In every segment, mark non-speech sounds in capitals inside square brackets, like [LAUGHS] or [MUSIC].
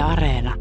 Yle Areena.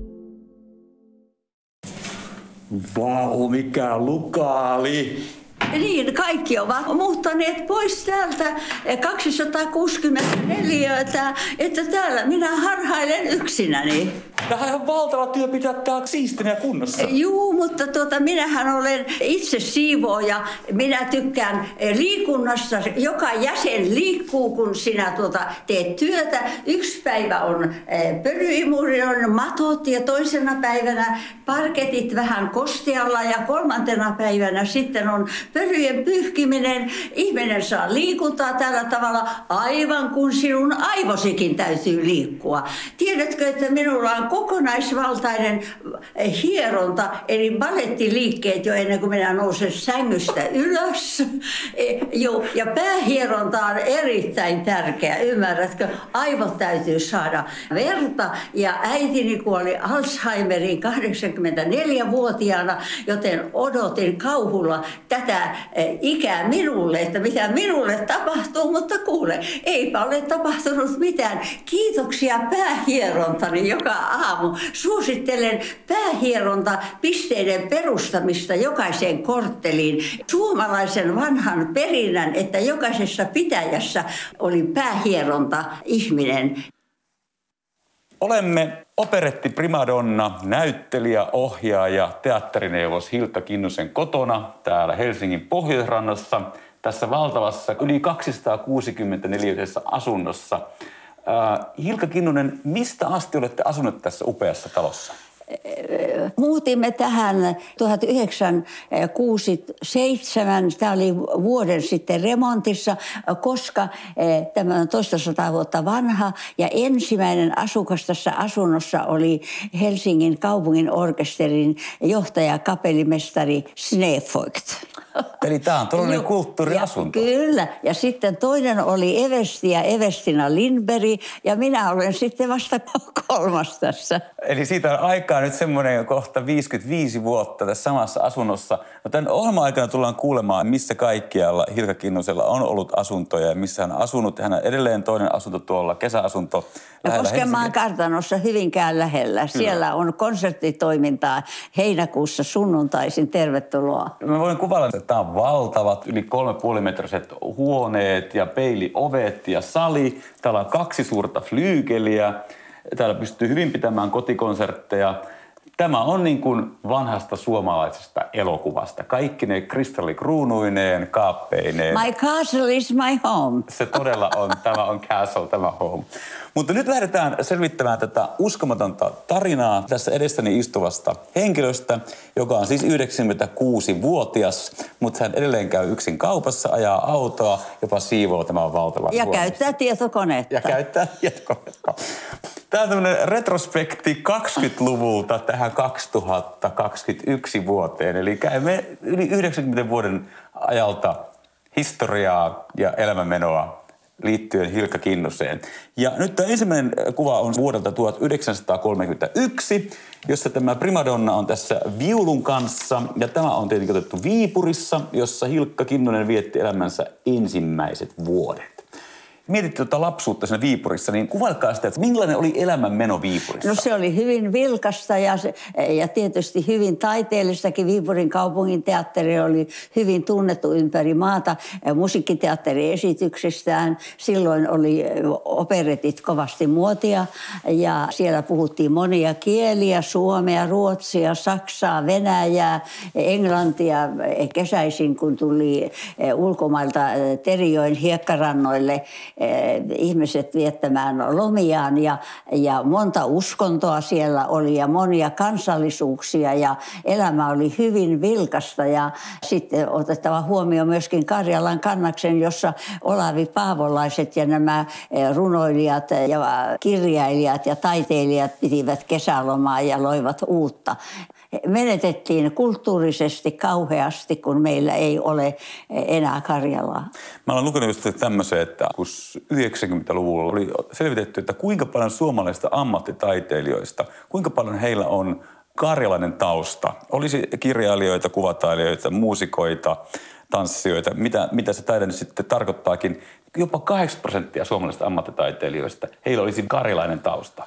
Vau, mikä lukaali! Niin, kaikki ovat muuttaneet pois täältä 264, että, että täällä minä harhailen yksinäni. Tämä on valtava työ pitää tää siistinä ja kunnossa. Juu, mutta tuota, minähän olen itse siivooja. Minä tykkään liikunnassa. Joka jäsen liikkuu, kun sinä tuota, teet työtä. Yksi päivä on pölyimuri, on matot ja toisena päivänä parketit vähän kostealla ja kolmantena päivänä sitten on pölyjen pyyhkiminen. Ihminen saa liikuntaa tällä tavalla aivan kuin sinun aivosikin täytyy liikkua. Tiedätkö, että minulla on kokonaisvaltainen hieronta, eli balettiliikkeet jo ennen kuin minä nousen sängystä ylös. Jo, ja päähieronta on erittäin tärkeä, ymmärrätkö? Aivot täytyy saada verta ja äitini kuoli Alzheimeriin 84-vuotiaana, joten odotin kauhulla tätä ikää minulle, että mitä minulle tapahtuu, mutta kuule, eipä ole tapahtunut mitään. Kiitoksia päähierontani joka aamu. Suosittelen päähieronta pisteiden perustamista jokaiseen kortteliin. Suomalaisen vanhan perinnän, että jokaisessa pitäjässä oli päähieronta ihminen. Olemme operetti primadonna, näyttelijä, ohjaaja, teatterineuvos Hilkka Kinnusen kotona täällä Helsingin Pohjoisrannassa tässä valtavassa yli 264 asunnossa. Hilkka Kinnunen, mistä asti olette asunut tässä upeassa talossa? Muutimme tähän 1967, tämä oli vuoden sitten remontissa, koska tämä on toista sata vuotta vanha ja ensimmäinen asukas tässä asunnossa oli Helsingin kaupungin orkesterin johtaja, kapellimestari Snefoigt. [LAUGHS] Eli tämä on todellinen kulttuuriasunto. Ja, kyllä. Ja sitten toinen oli Evesti ja Evestina Lindberg ja minä olen sitten vasta [LAUGHS] kolmas tässä. Eli siitä on aikaa nyt semmoinen kohta 55 vuotta tässä samassa asunnossa. No tämän ohjelman aikana tullaan kuulemaan, missä kaikkialla Hilka Kinnusella on ollut asuntoja ja missä hän on asunut. Hän on edelleen toinen asunto tuolla, kesäasunto. No Koskenmaan kartanossa Hyvinkään lähellä. Kyllä. Siellä on konserttitoimintaa heinäkuussa sunnuntaisin. Tervetuloa. Mä voin kuvailla, että tämä on valtavat, yli kolme puolimetriset huoneet ja peiliovet ja sali. Täällä on kaksi suurta flyykeliä. Täällä pystyy hyvin pitämään kotikonsertteja. Tämä on niin kuin vanhasta suomalaisesta elokuvasta. Kaikki ne kristallikruunuineen, kaappeineen. My castle is my home. Se todella on. Tämä on castle, tämä home. Mutta nyt lähdetään selvittämään tätä uskomatonta tarinaa tässä edessäni istuvasta henkilöstä, joka on siis 96-vuotias, mutta hän edelleen käy yksin kaupassa, ajaa autoa, jopa siivoo tämän valtavan Ja huomioon. käyttää tietokonetta. Ja käyttää tietokonetta. Tämä on tämmöinen retrospekti 20-luvulta tähän 2021 vuoteen. Eli käymme yli 90 vuoden ajalta historiaa ja elämänmenoa liittyen Hilkka Kinnuseen. Ja nyt tämä ensimmäinen kuva on vuodelta 1931, jossa tämä primadonna on tässä viulun kanssa. Ja tämä on tietenkin otettu Viipurissa, jossa Hilkka Kinnunen vietti elämänsä ensimmäiset vuodet mietitte tuota lapsuutta siinä Viipurissa, niin kuvailkaa sitä, että millainen oli elämänmeno Viipurissa? No se oli hyvin vilkasta ja, se, ja tietysti hyvin taiteellistakin. Viipurin kaupungin teatteri oli hyvin tunnettu ympäri maata musiikkiteatteriesityksistään. Silloin oli operetit kovasti muotia ja siellä puhuttiin monia kieliä, suomea, ruotsia, saksaa, venäjää, englantia kesäisin, kun tuli ulkomailta Terijoen hiekkarannoille Eh, ihmiset viettämään lomiaan ja, ja monta uskontoa siellä oli ja monia kansallisuuksia ja elämä oli hyvin vilkasta. Ja sitten otettava huomioon myöskin Karjalan kannaksen, jossa Olavi Paavolaiset ja nämä eh, runoilijat ja kirjailijat ja taiteilijat pitivät kesälomaa ja loivat uutta menetettiin kulttuurisesti kauheasti, kun meillä ei ole enää Karjalaa. Mä olen lukenut just tämmöisen, että kun 90-luvulla oli selvitetty, että kuinka paljon suomalaisista ammattitaiteilijoista, kuinka paljon heillä on karjalainen tausta. Olisi kirjailijoita, kuvatailijoita, muusikoita, tanssijoita, mitä, mitä se taide sitten tarkoittaakin. Jopa 8 prosenttia suomalaisista ammattitaiteilijoista, heillä olisi karjalainen tausta.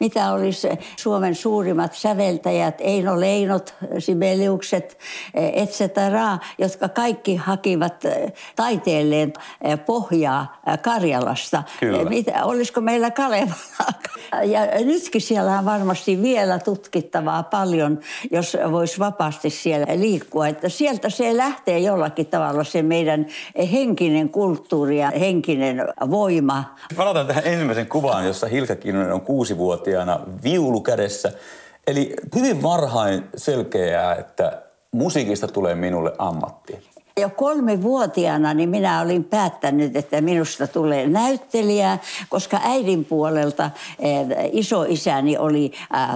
Mitä olisi Suomen suurimmat säveltäjät, Eino Leinot, Sibeliukset, et cetera, jotka kaikki hakivat taiteelleen pohjaa Karjalasta. Kyllä. Mitä, olisiko meillä Kalevala? Ja nytkin siellä on varmasti vielä tutkittavaa paljon, jos voisi vapaasti siellä liikkua. Että sieltä se lähtee jollakin tavalla se meidän henkinen kulttuuri ja henkinen voima. Palataan tähän ensimmäisen kuvaan, jossa Hilka Kinnunen on kuusivuotiaana viulu kädessä. Eli hyvin varhain selkeää, että musiikista tulee minulle ammatti. Jo kolmevuotiaana niin minä olin päättänyt, että minusta tulee näyttelijä, koska äidin puolelta eh, isoisäni oli äh,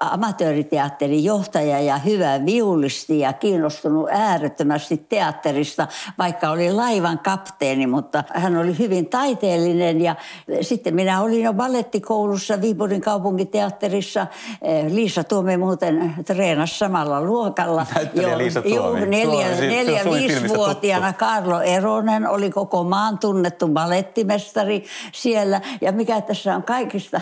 amatööriteatterin johtaja ja hyvä viulisti ja kiinnostunut äärettömästi teatterista, vaikka oli laivan kapteeni, mutta hän oli hyvin taiteellinen ja sitten minä olin jo ballettikoulussa Viipurin kaupunkiteatterissa. Eh, Liisa Tuomi muuten treenasi samalla luokalla. Näyttelijä Liisa Tuomi. Joo, neljä, Suomi- neljä, Suomi viisi filmistä vuotiaana Karlo Eronen oli koko maan tunnettu balettimestari siellä. Ja mikä tässä on kaikista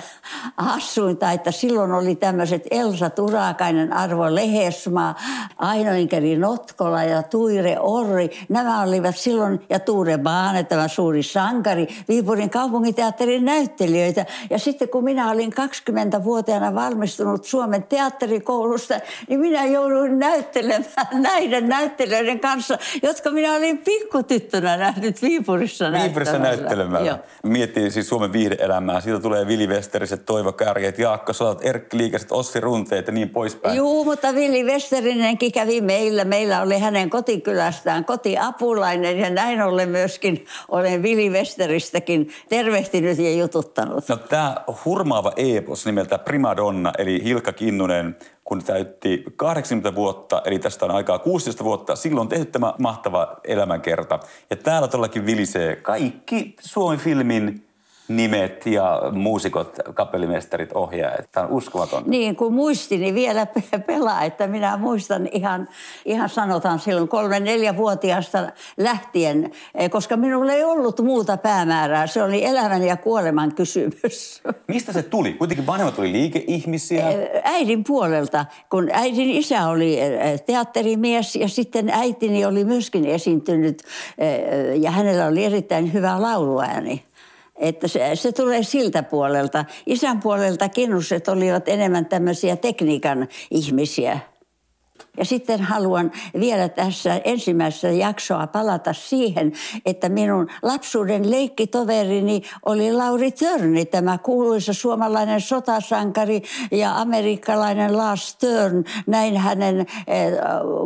hassuinta, että silloin oli tämmöiset Elsa Turakainen, Arvo Lehesmaa, Aino Inkeri Notkola ja Tuire Orri. Nämä olivat silloin, ja Tuure Baane, tämä suuri sankari, Viipurin kaupungiteatterin näyttelijöitä. Ja sitten kun minä olin 20-vuotiaana valmistunut Suomen teatterikoulusta, niin minä jouduin näyttelemään näiden näyttelijöiden kanssa, jotka minä olin pikkutyttönä nähnyt Viipurissa Viipurissa näyttelemällä. Joo. Miettii siis Suomen viihdeelämää. Siitä tulee Vili Westeriset, Toivo Kärjet, Jaakko Solat, Erkki Liikaset, Ossi Runteet ja niin poispäin. Joo, mutta Vili Westerinenkin kävi meillä. Meillä oli hänen kotikylästään kotiapulainen ja näin ollen myöskin olen Vili Westeristäkin tervehtinyt ja jututtanut. No tämä hurmaava epos nimeltä Primadonna, eli Hilka Kinnunen, kun täytti 80 vuotta, eli tästä on aikaa 16 vuotta, silloin tehty tämä mahtava elämänkerta. Ja täällä todellakin vilisee kaikki Suomen filmin nimet ja muusikot, kapellimestarit, ohjaajat. Tämä on uskomaton. Niin, kun muistini vielä [LAUGHS] pe- pelaa, että minä muistan ihan, ihan sanotaan silloin kolme neljä vuotiaasta lähtien, eh, koska minulla ei ollut muuta päämäärää. Se oli elämän ja kuoleman kysymys. [LAUGHS] Mistä se tuli? Kuitenkin vanhemmat oli liikeihmisiä. Äidin puolelta, kun äidin isä oli eh, teatterimies ja sitten äitini oli myöskin esiintynyt eh, ja hänellä oli erittäin hyvä lauluääni. Että se, se tulee siltä puolelta. Isän puolelta kinnuset olivat enemmän tämmöisiä tekniikan ihmisiä. Ja sitten haluan vielä tässä ensimmäisessä jaksoa palata siihen, että minun lapsuuden leikkitoverini oli Lauri Törni, tämä kuuluisa suomalainen sotasankari ja amerikkalainen Lars Stern. Näin hänen eh,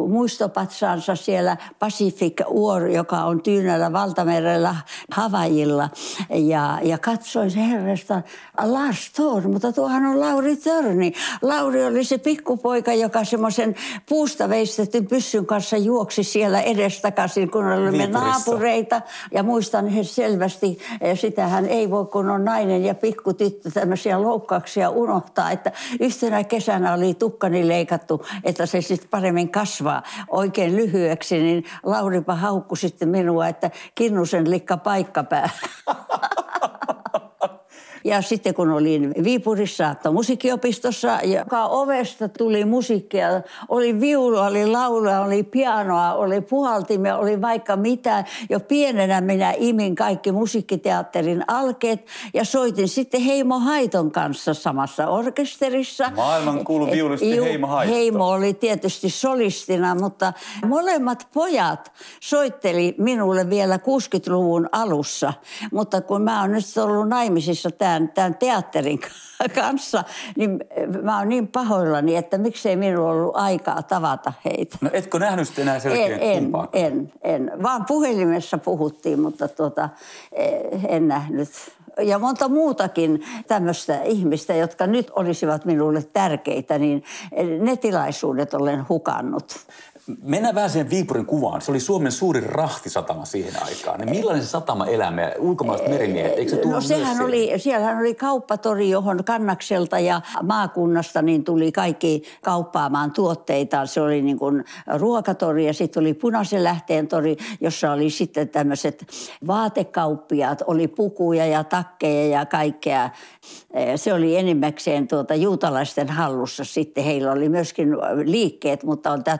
muistopatsaansa siellä Pacific War, joka on tyynällä valtamerellä Havajilla. Ja, ja katsoin se herrasta, Lars Stern, mutta tuohan on Lauri Törni. Lauri oli se pikkupoika, joka semmoisen puusta veistetyn pyssyn kanssa juoksi siellä edestakaisin, kun olimme naapureita. Ja muistan he selvästi, eh, sitähän ei voi, kun on nainen ja pikkutyttö, tämmöisiä loukkauksia unohtaa. Että yhtenä kesänä oli tukkani leikattu, että se sitten paremmin kasvaa oikein lyhyeksi, niin Lauripa haukku sitten minua, että Kinnusen likka paikkapää. [LAUGHS] Ja sitten kun olin Viipurissa musiikkiopistossa, joka ovesta tuli musiikkia, oli viulu, oli laulua, oli pianoa, oli puhaltimia, oli vaikka mitä. Jo pienenä minä imin kaikki musiikkiteatterin alkeet ja soitin sitten Heimo Haiton kanssa samassa orkesterissa. Maailman kuulu viulisti Heimo Haitto. Heimo oli tietysti solistina, mutta molemmat pojat soitteli minulle vielä 60-luvun alussa. Mutta kun mä oon nyt ollut naimisissa tämän, tämän teatterin kanssa, niin mä oon niin pahoillani, että miksei minulla ollut aikaa tavata heitä. No etkö nähnyt sitten enää En, selkeä en, kumpaa? en, en. Vaan puhelimessa puhuttiin, mutta tuota, eh, en nähnyt. Ja monta muutakin tämmöistä ihmistä, jotka nyt olisivat minulle tärkeitä, niin ne tilaisuudet olen hukannut. Mennään vähän siihen Viipurin kuvaan. Se oli Suomen suurin rahtisatama siihen aikaan. Niin millainen se satama elämä ja ulkomaiset merimiehet, eikö se No sehän oli, siellähän oli kauppatori, johon kannakselta ja maakunnasta niin tuli kaikki kauppaamaan tuotteita. Se oli niin kuin ruokatori ja sitten oli Punaisen lähteen tori, jossa oli sitten tämmöiset vaatekauppiaat, oli pukuja ja takkeja ja kaikkea. Se oli enimmäkseen tuota juutalaisten hallussa sitten. Heillä oli myöskin liikkeet, mutta tämä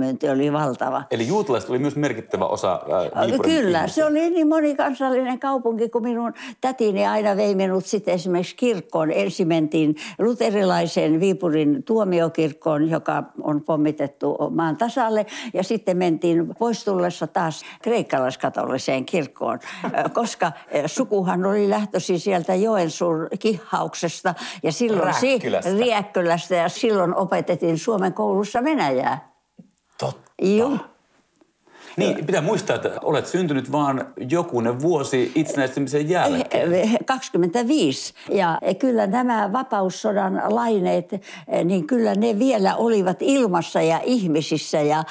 torimyynti oli valtava. Eli juutalaiset oli myös merkittävä osa ää, Kyllä, ihmisiä. se oli niin monikansallinen kaupunki, kun minun tätini aina vei minut sitten esimerkiksi kirkkoon. Ensin mentiin luterilaiseen Viipurin tuomiokirkkoon, joka on pommitettu maan tasalle. Ja sitten mentiin pois tullessa taas kreikkalaiskatoliseen kirkkoon, koska sukuhan oli lähtöisin sieltä Joensuun kihauksesta ja silloin Räkkylästä. Si- Riäkkylästä ja silloin opetettiin Suomen koulussa Venäjää. Totta. Joo. Niin, pitää muistaa, että olet syntynyt vaan jokunen vuosi itsenäistymisen jälkeen. 25. Ja kyllä nämä vapaussodan laineet, niin kyllä ne vielä olivat ilmassa ja ihmisissä. Ja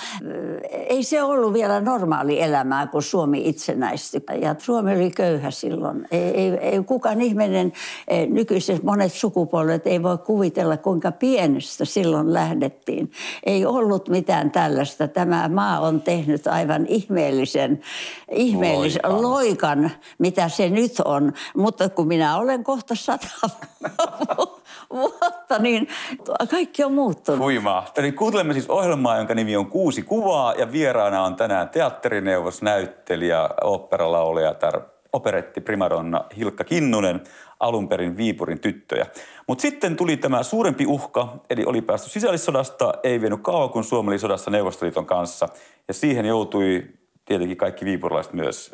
ei se ollut vielä normaali elämää, kun Suomi itsenäistyi. Ja Suomi oli köyhä silloin. Ei, ei, ei kukaan ihminen, nykyiset monet sukupolvet ei voi kuvitella, kuinka pienestä silloin lähdettiin. Ei ollut mitään tällaista. Tämä maa on tehnyt aivan aivan ihmeellisen, ihmeellisen loikan. loikan, mitä se nyt on. Mutta kun minä olen kohta sata vuotta, niin kaikki on muuttunut. Huimaa. Eli kuuntelemme siis ohjelmaa, jonka nimi on Kuusi kuvaa ja vieraana on tänään teatterineuvos, näyttelijä, operalaulajatar, operetti primadonna Hilkka Kinnunen, alun perin Viipurin tyttöjä. Mutta sitten tuli tämä suurempi uhka, eli oli päästy sisällissodasta, ei vienyt kauan kun Suomi oli sodassa Neuvostoliiton kanssa. Ja siihen joutui tietenkin kaikki viipurilaiset myös.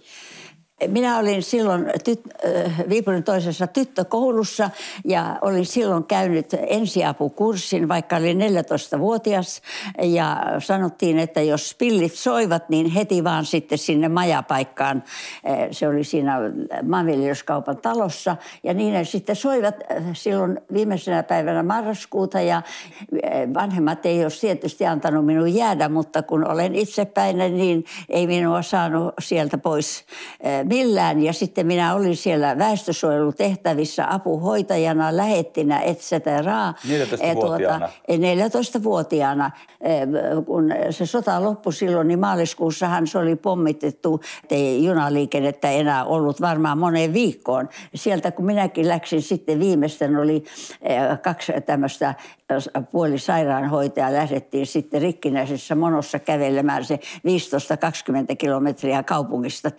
Minä olin silloin tyt, Viipurin toisessa tyttökoulussa ja olin silloin käynyt ensiapukurssin, vaikka olin 14-vuotias. Ja sanottiin, että jos pillit soivat, niin heti vaan sitten sinne majapaikkaan. Se oli siinä maanviljelyskaupan talossa. Ja niin ne sitten soivat silloin viimeisenä päivänä marraskuuta. Ja vanhemmat ei olisi tietysti antanut minun jäädä, mutta kun olen itsepäinen, niin ei minua saanut sieltä pois millään. Ja sitten minä olin siellä väestösuojelutehtävissä apuhoitajana, lähettinä, et cetera. 14-vuotiaana? Tuota, 14-vuotiaana. Kun se sota loppui silloin, niin maaliskuussahan se oli pommitettu. Ei junaliikennettä enää ollut varmaan moneen viikkoon. Sieltä kun minäkin läksin sitten viimeisten oli kaksi tämmöistä puolisairaanhoitaja lähdettiin sitten rikkinäisessä monossa kävelemään se 15-20 kilometriä kaupungista.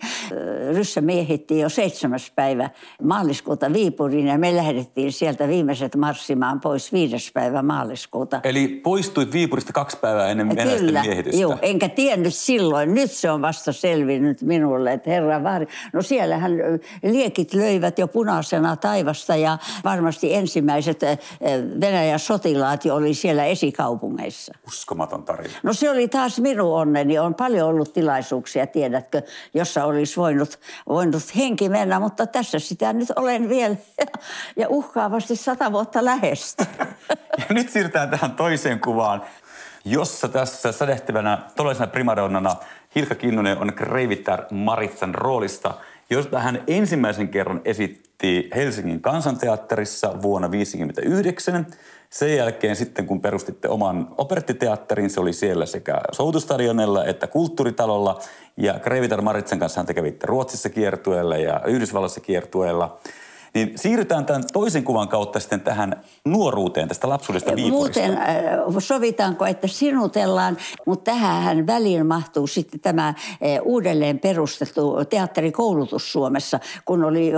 Ryssä miehittiin jo seitsemäs päivä maaliskuuta Viipuriin ja me lähdettiin sieltä viimeiset marssimaan pois viides päivä maaliskuuta. Eli poistuit Viipurista kaksi päivää ennen Kyllä, miehitystä? Joo, enkä tiennyt silloin. Nyt se on vasta selvinnyt minulle, että herra vaari. No siellähän liekit löivät jo punaisena taivasta ja varmasti ensimmäiset Venäjän sotilaat sotilaat jo oli siellä esikaupungeissa. Uskomaton tarina. No se oli taas minun onneni. On paljon ollut tilaisuuksia, tiedätkö, jossa olisi voinut, voinut henki mennä, mutta tässä sitä nyt olen vielä ja uhkaavasti sata vuotta lähestä. [LAUGHS] Ja nyt siirrytään tähän toiseen kuvaan, jossa tässä sädehtivänä todellisena primadonnana Hilka Kinnunen on Kreivittär Maritsan roolista, josta hän ensimmäisen kerran esitti Helsingin kansanteatterissa vuonna 1959 sen jälkeen sitten, kun perustitte oman operettiteatterin, se oli siellä sekä Soutustadionella että Kulttuuritalolla. Ja Kreivitar Maritsen kanssa te kävitte Ruotsissa kiertueella ja Yhdysvalloissa kiertueella. Niin siirrytään tämän toisen kuvan kautta sitten tähän nuoruuteen, tästä lapsuudesta Viipurista. Muuten äh, sovitaanko, että sinutellaan, mutta tähän väliin mahtuu sitten tämä äh, uudelleen perustettu teatterikoulutus Suomessa. Kun oli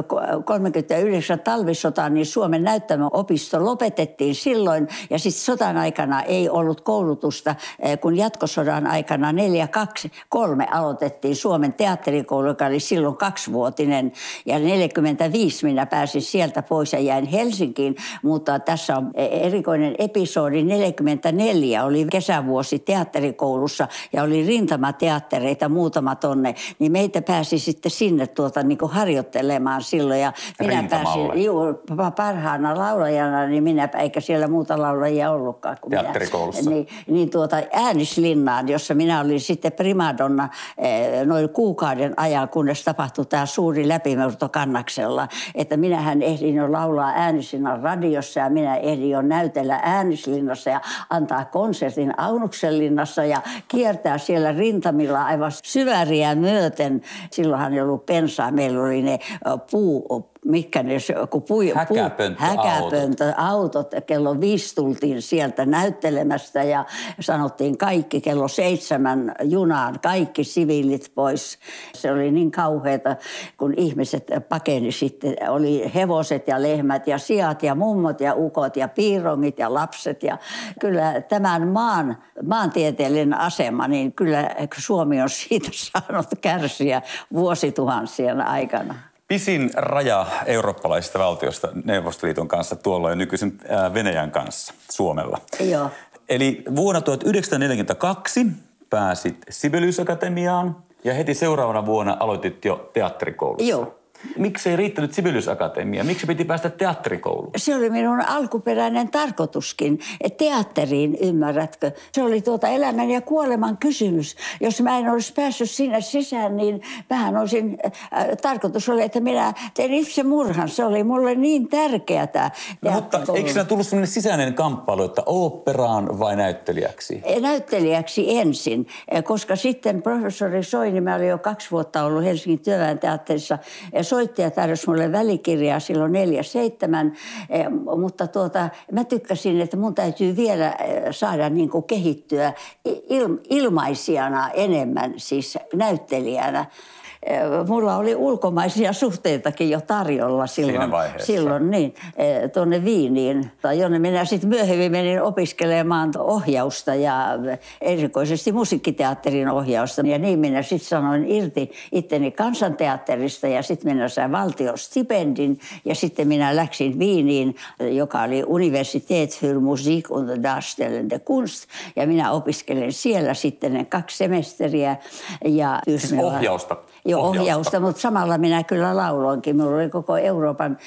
39 talvisota, niin Suomen näyttämöopisto lopetettiin silloin ja sitten sotan aikana ei ollut koulutusta, äh, kun jatkosodan aikana 4, 2, 3 aloitettiin Suomen teatterikoulu, joka oli silloin kaksivuotinen ja 45 minä pääsin pääsin sieltä pois ja jäin Helsinkiin, mutta tässä on erikoinen episodi 44, oli kesävuosi teatterikoulussa ja oli rintamateattereita muutama tonne, niin meitä pääsi sitten sinne tuota niin kuin harjoittelemaan silloin ja minä pääsin juu, parhaana laulajana, niin minä, eikä siellä muuta laulajia ollutkaan kuin Teatterikoulussa. Minä. Niin, niin tuota äänislinnaan, jossa minä olin sitten primadonna eh, noin kuukauden ajan, kunnes tapahtui tämä suuri läpimurto kannaksella. Että minähän ehdin jo laulaa äänislinnan radiossa ja minä ehdin jo näytellä äänislinnassa ja antaa konsertin Aunuksenlinnassa ja kiertää siellä rintamilla aivan syväriä myöten. Silloinhan ei ollut pensaa, meillä oli ne puu, mitkä ne, kun pui, häkäpönttöautot. autot. Kello viisi tultiin sieltä näyttelemästä ja sanottiin kaikki kello seitsemän junaan, kaikki siviilit pois. Se oli niin kauheata, kun ihmiset pakeni sitten. Oli hevoset ja lehmät ja siat ja mummot ja ukot ja piirongit ja lapset. Ja kyllä tämän maan, maantieteellinen asema, niin kyllä Suomi on siitä [LAUGHS] saanut kärsiä vuosituhansien aikana. Pisin raja eurooppalaisista valtiosta Neuvostoliiton kanssa tuolloin nykyisen Venäjän kanssa Suomella. Joo. Eli vuonna 1942 pääsit Sibelius Akatemiaan ja heti seuraavana vuonna aloitit jo teatterikoulussa. Joo. Miksi ei riittänyt Sibelius Akatemia? Miksi piti päästä teatterikouluun? Se oli minun alkuperäinen tarkoituskin, teatteriin, ymmärrätkö? Se oli tuota elämän ja kuoleman kysymys. Jos mä en olisi päässyt sinne sisään, niin vähän olisin, äh, tarkoitus oli, että minä teen itse murhan. Se oli mulle niin tärkeää. No, mutta eikö siinä tullut sellainen sisäinen kamppailu, että oopperaan vai näyttelijäksi? Näyttelijäksi ensin, koska sitten professori Soini, mä olin jo kaksi vuotta ollut Helsingin työväen teatterissa, soittaja tarjosi mulle välikirjaa silloin 47, eh, mutta tuota, mä tykkäsin, että mun täytyy vielä eh, saada niin kuin kehittyä il, ilmaisijana enemmän, siis näyttelijänä. Eh, mulla oli ulkomaisia suhteitakin jo tarjolla silloin. Silloin niin, eh, tuonne Viiniin, jonne minä sitten myöhemmin menin opiskelemaan ohjausta ja erikoisesti musiikkiteatterin ohjausta. Ja niin minä sitten sanoin irti itteni kansanteatterista ja sitten minä sain valtiostipendin ja sitten minä läksin Viiniin, joka oli Universität für Musik und Darstellende Kunst. Ja minä opiskelin siellä sitten ne kaksi semesteriä. Ja siis ohjausta? Jo ohjausta. ohjausta, mutta samalla minä kyllä lauloinkin. Minulla oli koko Euroopan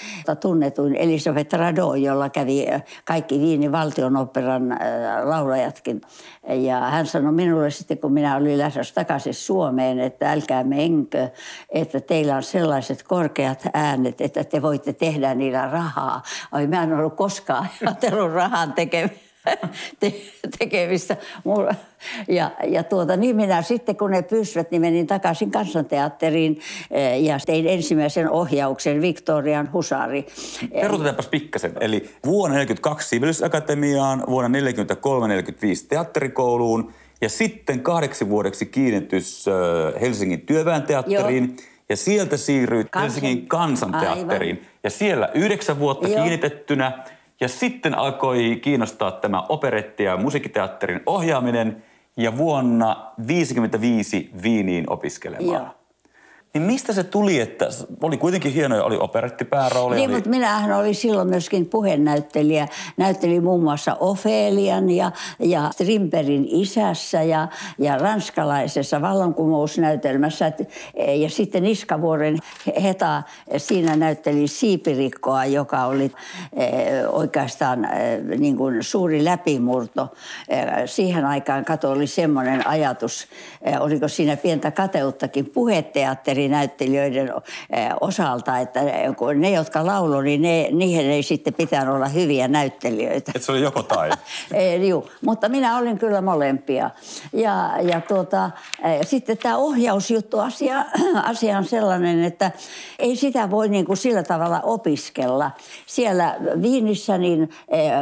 tunnetuin Elisabeth Rado, jolla kävi kaikki Viinin valtionoperan laulajatkin. Ja hän sanoi minulle sitten, kun minä olin lähdössä takaisin Suomeen, että älkää menkö, että teillä on sellaiset korkeat äänet, että te voitte tehdä niillä rahaa. Oi, mä en ollut koskaan [LAUGHS] ajatellut rahan tekemistä [LAUGHS] te- tekemistä. Ja, ja tuota, niin minä sitten, kun ne pysyvät, niin menin takaisin kansanteatteriin eh, ja tein ensimmäisen ohjauksen Victorian Husari. Perutetaanpas pikkasen. Eli vuonna 1942 Sibelius-akatemiaan, vuonna 1943-1945 teatterikouluun ja sitten kahdeksi vuodeksi kiinnitys eh, Helsingin työväen teatteriin. Joo. Ja sieltä siirryit Kansan... Helsingin kansanteatteriin. Aivan. Ja siellä yhdeksän vuotta Joo. kiinnitettynä – ja sitten alkoi kiinnostaa tämä operetti- ja musiikkiteatterin ohjaaminen ja vuonna 1955 Viiniin opiskelemaan. Joo. Niin mistä se tuli, että oli kuitenkin hienoja, oli operettipäärooli? Niin, oli... mutta minähän oli silloin myöskin puhennäyttelijä. Näyttelin muun muassa Ofelian ja, ja Strimperin isässä ja, ja ranskalaisessa vallankumousnäytelmässä. Ja sitten Niskavuoren Heta, siinä näytteli Siipirikkoa, joka oli eh, oikeastaan eh, niin kuin suuri läpimurto. Eh, siihen aikaan kato oli semmoinen ajatus, oliko siinä pientä kateuttakin puheteatteri eri näyttelijöiden eh, osalta, että ne, jotka laulo, niin ne, niihin ei sitten pitänyt olla hyviä näyttelijöitä. Et se oli joko tai? [LAUGHS] ei, juu, mutta minä olin kyllä molempia. Ja, ja tuota, eh, sitten tämä ohjausjuttu asia, [CLEARS THROAT] asia on sellainen, että ei sitä voi niin kuin sillä tavalla opiskella. Siellä Viinissä niin eh,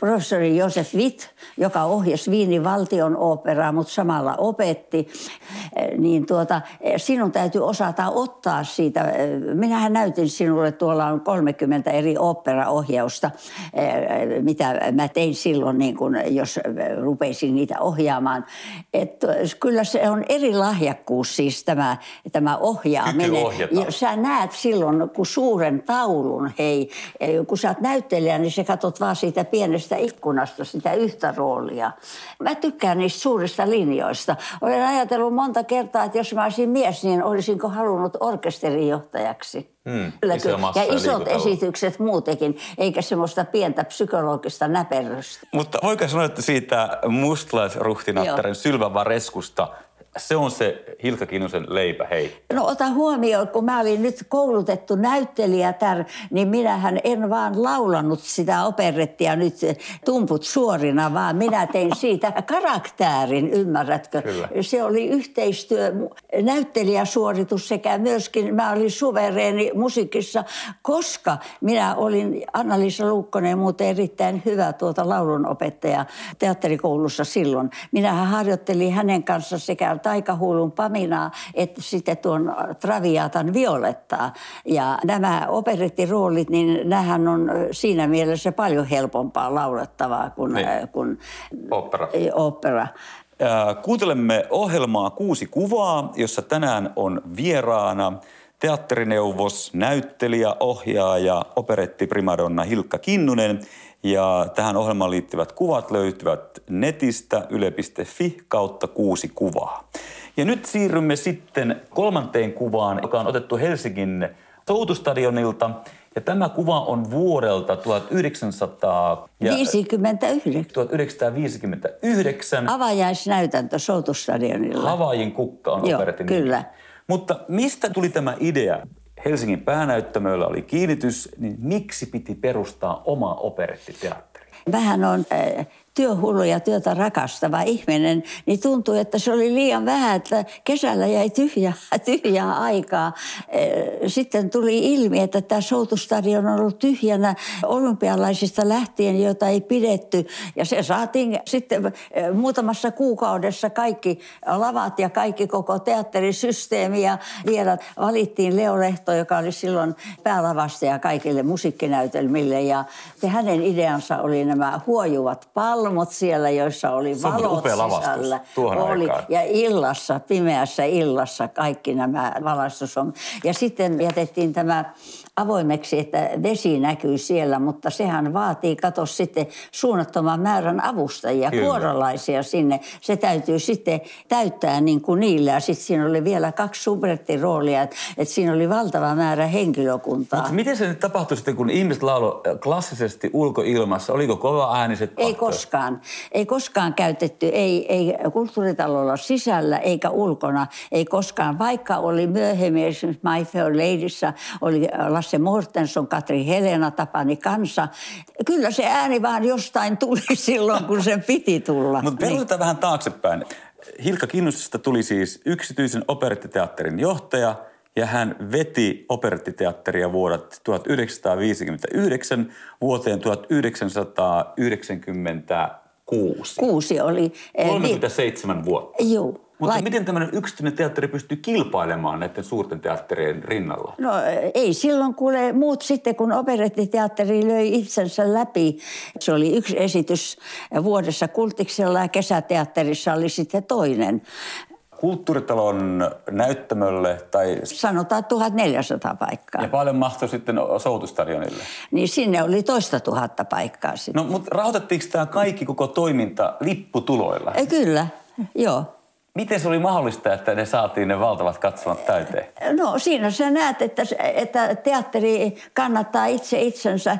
professori Josef Witt, joka ohjasi Viinin valtion operaa, mutta samalla opetti, niin tuota, sinun täytyy osata ottaa siitä. Minähän näytin sinulle, tuolla on 30 eri operaohjausta, mitä mä tein silloin, niin kun, jos rupesin niitä ohjaamaan. Et kyllä se on eri lahjakkuus siis tämä, tämä ohjaaminen. Sä näet silloin, kun suuren taulun, hei, kun sä oot näyttelijä, niin sä katsot vaan siitä pienestä ikkunasta sitä yhtä roolia. Mä tykkään niistä suurista linjoista. Olen ajatellut monta kertaa, että jos mä olisin mies, niin olisinko halunnut orkesterijohtajaksi. Hmm, iso ja isot esitykset muutenkin, eikä semmoista pientä psykologista näperrystä. Mutta voiko sanoa, että siitä mustalaisruhtinattaren Sylvä Vareskusta se on se Hilka Kinnusen leipä, hei. No ota huomioon, kun mä olin nyt koulutettu näyttelijä tär, niin minähän en vaan laulanut sitä operettia nyt tumput suorina, vaan minä tein [LAUGHS] siitä karaktäärin, ymmärrätkö? Kyllä. Se oli yhteistyö, näyttelijäsuoritus sekä myöskin mä olin suvereeni musiikissa, koska minä olin Anna-Liisa Luukkonen muuten erittäin hyvä tuota laulunopettaja teatterikoulussa silloin. Minähän harjoittelin hänen kanssa sekä taikahuulun Paminaa, että sitten tuon Traviatan Violettaa. Ja nämä operettiroolit, niin nämähän on siinä mielessä paljon helpompaa laulettavaa kuin, niin. kuin opera. opera. Kuuntelemme ohjelmaa Kuusi kuvaa, jossa tänään on vieraana teatterineuvos, näyttelijä, ohjaaja, operetti primadonna Hilkka Kinnunen – ja tähän ohjelmaan liittyvät kuvat löytyvät netistä yle.fi kautta kuusi kuvaa. Ja nyt siirrymme sitten kolmanteen kuvaan, joka on otettu Helsingin Soutustadionilta. Ja tämä kuva on vuodelta 1959. 1959. Avajaisnäytäntö Soutustadionilla. Havaajin kukka on Joo, kyllä. Nimi. Mutta mistä tuli tämä idea? Helsingin päänäyttämöllä oli kiinnitys, niin miksi piti perustaa oma operettiteatteri? Vähän on äh, työhullu ja työtä rakastava ihminen, niin tuntui, että se oli liian vähän, että kesällä jäi tyhjää, [LAUGHS] tyhjää aikaa. Sitten tuli ilmi, että tämä soutustadion on ollut tyhjänä olympialaisista lähtien, joita ei pidetty. Ja se saatiin sitten muutamassa kuukaudessa kaikki lavat ja kaikki koko teatterisysteemi. Ja vielä valittiin Leo Lehto, joka oli silloin päälavastaja kaikille musiikkinäytelmille. Ja hänen ideansa oli nämä huojuvat palvelut palmut siellä, joissa oli valot sisällä. Oli. Ja illassa, pimeässä illassa kaikki nämä valaistus on. Ja sitten jätettiin tämä avoimeksi, että vesi näkyy siellä, mutta sehän vaatii, kato sitten suunnattoman määrän avustajia, Kyllä. kuorolaisia sinne. Se täytyy sitten täyttää niin kuin niillä. Ja sitten siinä oli vielä kaksi subrettiroolia, että, että siinä oli valtava määrä henkilökuntaa. Mutta miten se nyt tapahtui sitten, kun ihmiset laulo klassisesti ulkoilmassa? Oliko kova ääniset Ei koskaan. Ei koskaan käytetty, ei, ei kulttuuritalolla sisällä eikä ulkona. Ei koskaan, vaikka oli myöhemmin esimerkiksi My Fair Ladyssä, oli Lasse Mortenson, Katri Helena, Tapani Kansa. Kyllä se ääni vaan jostain tuli [LAUGHS] silloin, kun sen piti tulla. Mutta niin. vähän taaksepäin. Hilkka Kinnusesta tuli siis yksityisen operettiteatterin johtaja ja hän veti operettiteatteria vuodet 1959 vuoteen 1996. Kuusi oli. 37 niin, vuotta. Joo. Mutta Laik- miten tämmöinen yksityinen teatteri pystyy kilpailemaan näiden suurten teatterien rinnalla? No ei silloin kuule muut sitten, kun operettiteatteri löi itsensä läpi. Se oli yksi esitys vuodessa Kultiksella ja kesäteatterissa oli sitten toinen kulttuuritalon näyttämölle tai... Sanotaan 1400 paikkaa. Ja paljon mahtui sitten Soutustadionille? Niin sinne oli toista tuhatta paikkaa sitten. No mutta rahoitettiinko tämä kaikki koko toiminta lipputuloilla? E, kyllä, joo. Miten se oli mahdollista, että ne saatiin ne valtavat katsomat täyteen? No siinä sä näet, että, että teatteri kannattaa itse itsensä.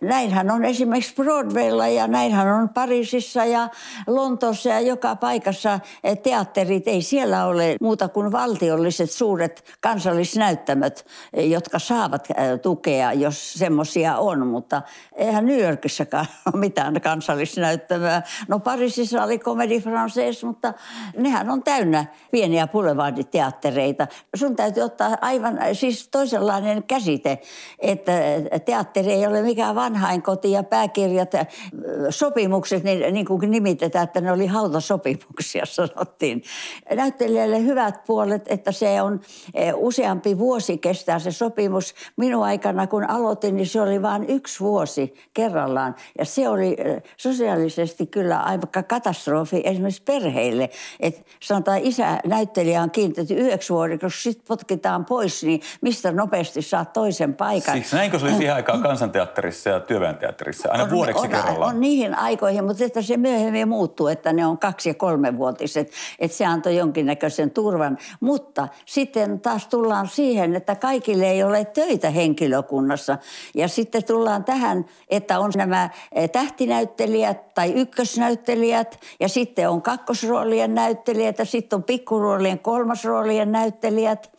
Näinhän on esimerkiksi Broadwaylla ja näinhän on Pariisissa ja Lontoossa ja joka paikassa teatterit. Ei siellä ole muuta kuin valtiolliset suuret kansallisnäyttämöt, jotka saavat tukea, jos semmoisia on. Mutta eihän New Yorkissakaan [LAUGHS] ole mitään kansallisnäyttämöä. No Pariisissa oli Comedy Française, mutta nehän on täynnä pieniä boulevarditeattereita. Sun täytyy ottaa aivan siis toisenlainen käsite, että teatteri ei ole mikään vanhainkoti ja pääkirjat, sopimukset, niin, niin kuin nimitetään, että ne oli hautasopimuksia [LAUGHS] sanottiin. Näyttelijälle hyvät puolet, että se on e, useampi vuosi kestää se sopimus. Minun aikana kun aloitin, niin se oli vain yksi vuosi kerrallaan. Ja se oli e, sosiaalisesti kyllä aika katastrofi esimerkiksi perheille. Että sanotaan isä näyttelijä on kiinnitetty yhdeksi vuodeksi, kun sitten potkitaan pois, niin mistä nopeasti saa toisen paikan. Siksi näinkö se oli siihen aikaan kansanteatterissa ja työväenteatterissa, aina on, vuodeksi on, kerrallaan? On niihin aikoihin, mutta että se myöhemmin muuttuu, että ne on kaksi- ja kolmevuotiset. Että se antoi jonkinnäköisen turvan. Mutta sitten taas tullaan siihen, että kaikille ei ole töitä henkilökunnassa. Ja sitten tullaan tähän, että on nämä eh, tähtinäyttelijät tai ykkösnäyttelijät ja sitten on kakkosroolien näyttelijät ja sitten on pikkuroolien kolmasroolien näyttelijät.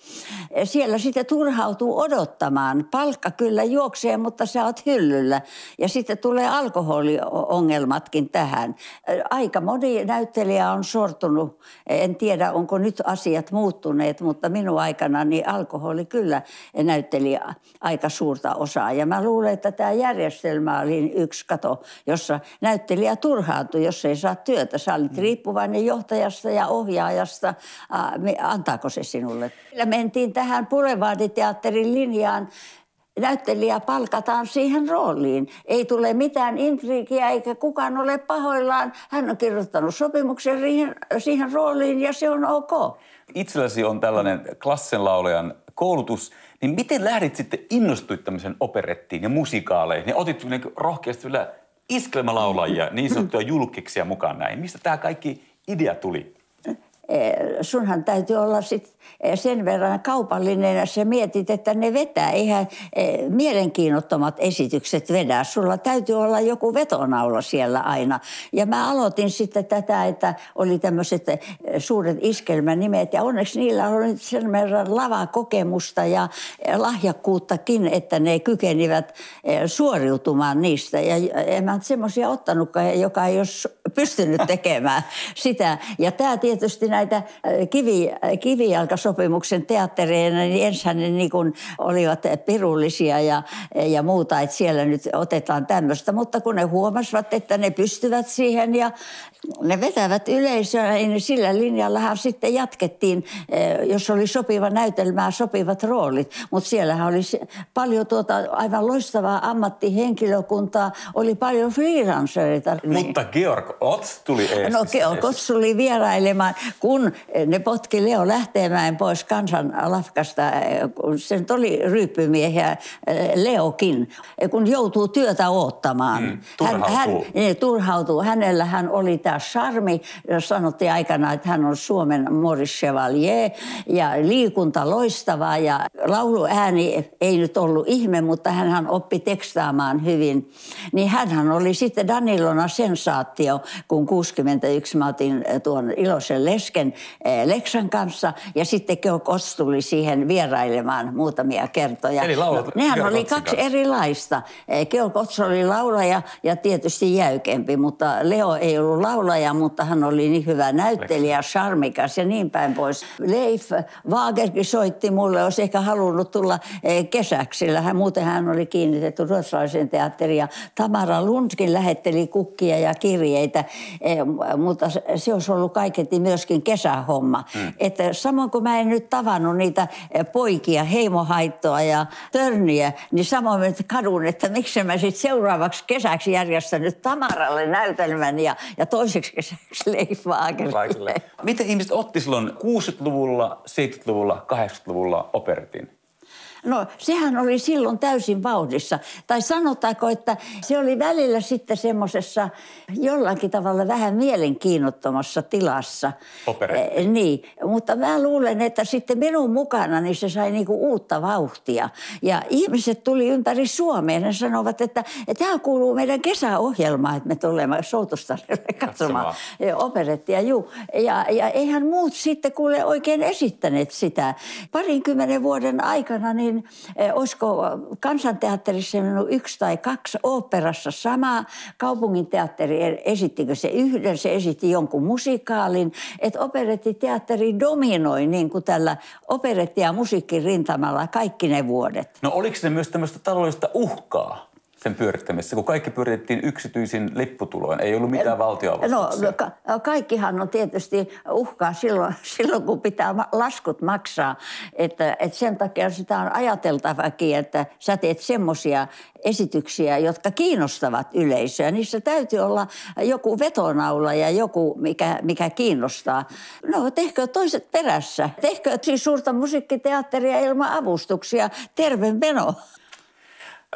Eh, siellä sitten turhautuu odottamaan. Palkka kyllä juoksee, mutta sä oot hyllyllä. Ja sitten tulee alkoholiongelmatkin tähän. Eh, aika moni näyttelijä on sortunut. En tiedä, onko nyt asiat muuttuneet, mutta minun aikana niin alkoholi kyllä näytteli aika suurta osaa. Ja mä luulen, että tämä järjestelmä oli yksi kato, jossa näyttelijä turhaantui, jos ei saa työtä. Sä olit mm. riippuvainen johtajasta ja ohjaajasta. Antaako se sinulle? Meillä mentiin tähän Boulevarditeatterin linjaan näyttelijä palkataan siihen rooliin. Ei tule mitään intriikiä eikä kukaan ole pahoillaan. Hän on kirjoittanut sopimuksen siihen, siihen rooliin ja se on ok. Itselläsi on tällainen klassenlaulajan koulutus, niin miten lähdit sitten innostuit tämmöisen operettiin ja musikaaleihin ja otit niin rohkeasti vielä iskelmälaulajia, niin sanottuja julkiksia mukaan näin. Mistä tämä kaikki idea tuli? Eh, sunhan täytyy olla sit eh, sen verran kaupallinen, ja sä mietit, että ne vetää. Eihän eh, mielenkiinnottomat esitykset vedä. Sulla täytyy olla joku vetonaula siellä aina. Ja mä aloitin sitten tätä, että oli tämmöiset suuret iskelmänimet. Ja onneksi niillä oli sen verran lavakokemusta ja lahjakkuuttakin, että ne kykenivät suoriutumaan niistä. Ja en mä semmoisia ottanutkaan, joka ei olisi pystynyt tekemään [LAUGHS] sitä. Ja tämä tietysti näitä äh, kivi, äh, kivijalkasopimuksen teattereina, niin ensin ne niin kuin olivat pirullisia ja, ja muuta, että siellä nyt otetaan tämmöistä. Mutta kun ne huomasivat, että ne pystyvät siihen ja ne vetävät yleisöä, niin sillä linjallahan sitten jatkettiin, äh, jos oli sopiva näytelmää, sopivat roolit. Mutta siellähän oli paljon tuota aivan loistavaa ammattihenkilökuntaa, oli paljon freelancereita. Mutta Georg Ots tuli Eestistä. No Georg Ots tuli vierailemaan, kun ne potki Leo lähteemään pois kansan lafkasta, kun se oli ryyppymiehiä Leokin, kun joutuu työtä odottamaan. Mm, hän, hän niin, turhautuu. Hänellähän oli tämä charmi, sanottiin aikana, että hän on Suomen Maurice Chevalier ja liikunta loistavaa ja lauluääni ei nyt ollut ihme, mutta hän oppi tekstaamaan hyvin. Niin hän oli sitten Danilona sensaatio, kun 61 mä otin tuon Ilosen lesken eh, Leksan kanssa ja sitten Ots tuli siihen vierailemaan muutamia kertoja. Eli laulat no, Nehän oli kaksi kanssa. erilaista. Eh, Georg Ots oli laulaja ja tietysti jäykempi, mutta Leo ei ollut laulaja, mutta hän oli niin hyvä näyttelijä, charmikas ja niin päin pois. Leif Waagerkin soitti mulle, olisi ehkä halunnut tulla eh, kesäksi, sillä hän, muuten hän oli kiinnitetty ruotsalaisen teatteriin ja Tamara Lundskin lähetteli kukkia ja kirjeitä, mutta se olisi ollut kaiketi myöskin kesähomma. Mm. Että samoin kuin mä en nyt tavannut niitä eh, poikia, heimohaittoa ja törniä, niin samoin että kadun, että miksi mä sitten seuraavaksi kesäksi järjestänyt Tamaralle näytelmän ja, ja toiseksi kesäksi Leif Miten ihmiset otti silloin 60-luvulla, 70-luvulla, 80-luvulla operetin? No sehän oli silloin täysin vauhdissa. Tai sanotaanko, että se oli välillä sitten semmoisessa jollakin tavalla vähän mielenkiinnottomassa tilassa. Operetti. Eh, niin, mutta mä luulen, että sitten minun mukana niin se sai niinku uutta vauhtia. Ja ihmiset tuli ympäri Suomea ja sanovat, että, että tämä kuuluu meidän kesäohjelmaan, että me tulemme Soutostarille katsomaan operettia. Juu. Ja, ja eihän muut sitten kuule oikein esittäneet sitä. Parinkymmenen vuoden aikana niin olin, eh, olisiko kansanteatterissa minun yksi tai kaksi oopperassa sama. Kaupungin teatteri e- esittikö se yhden, se esitti jonkun musikaalin. Että operettiteatteri dominoi niin kuin tällä operetti- ja musiikin rintamalla kaikki ne vuodet. No oliko se myös tämmöistä taloudellista uhkaa? Sen pyörittämisessä, kun kaikki pyöritettiin yksityisin lipputuloin, ei ollut mitään valtioavustuksia? No ka- kaikkihan on tietysti uhkaa silloin, [LAUGHS] silloin kun pitää laskut maksaa. Että, että sen takia sitä on ajateltavakin, että sä teet semmoisia esityksiä, jotka kiinnostavat yleisöä. Niissä täytyy olla joku vetonaula ja joku, mikä, mikä kiinnostaa. No tehkö toiset perässä. Tehkö siis suurta musiikkiteatteria ilman avustuksia. Terve meno.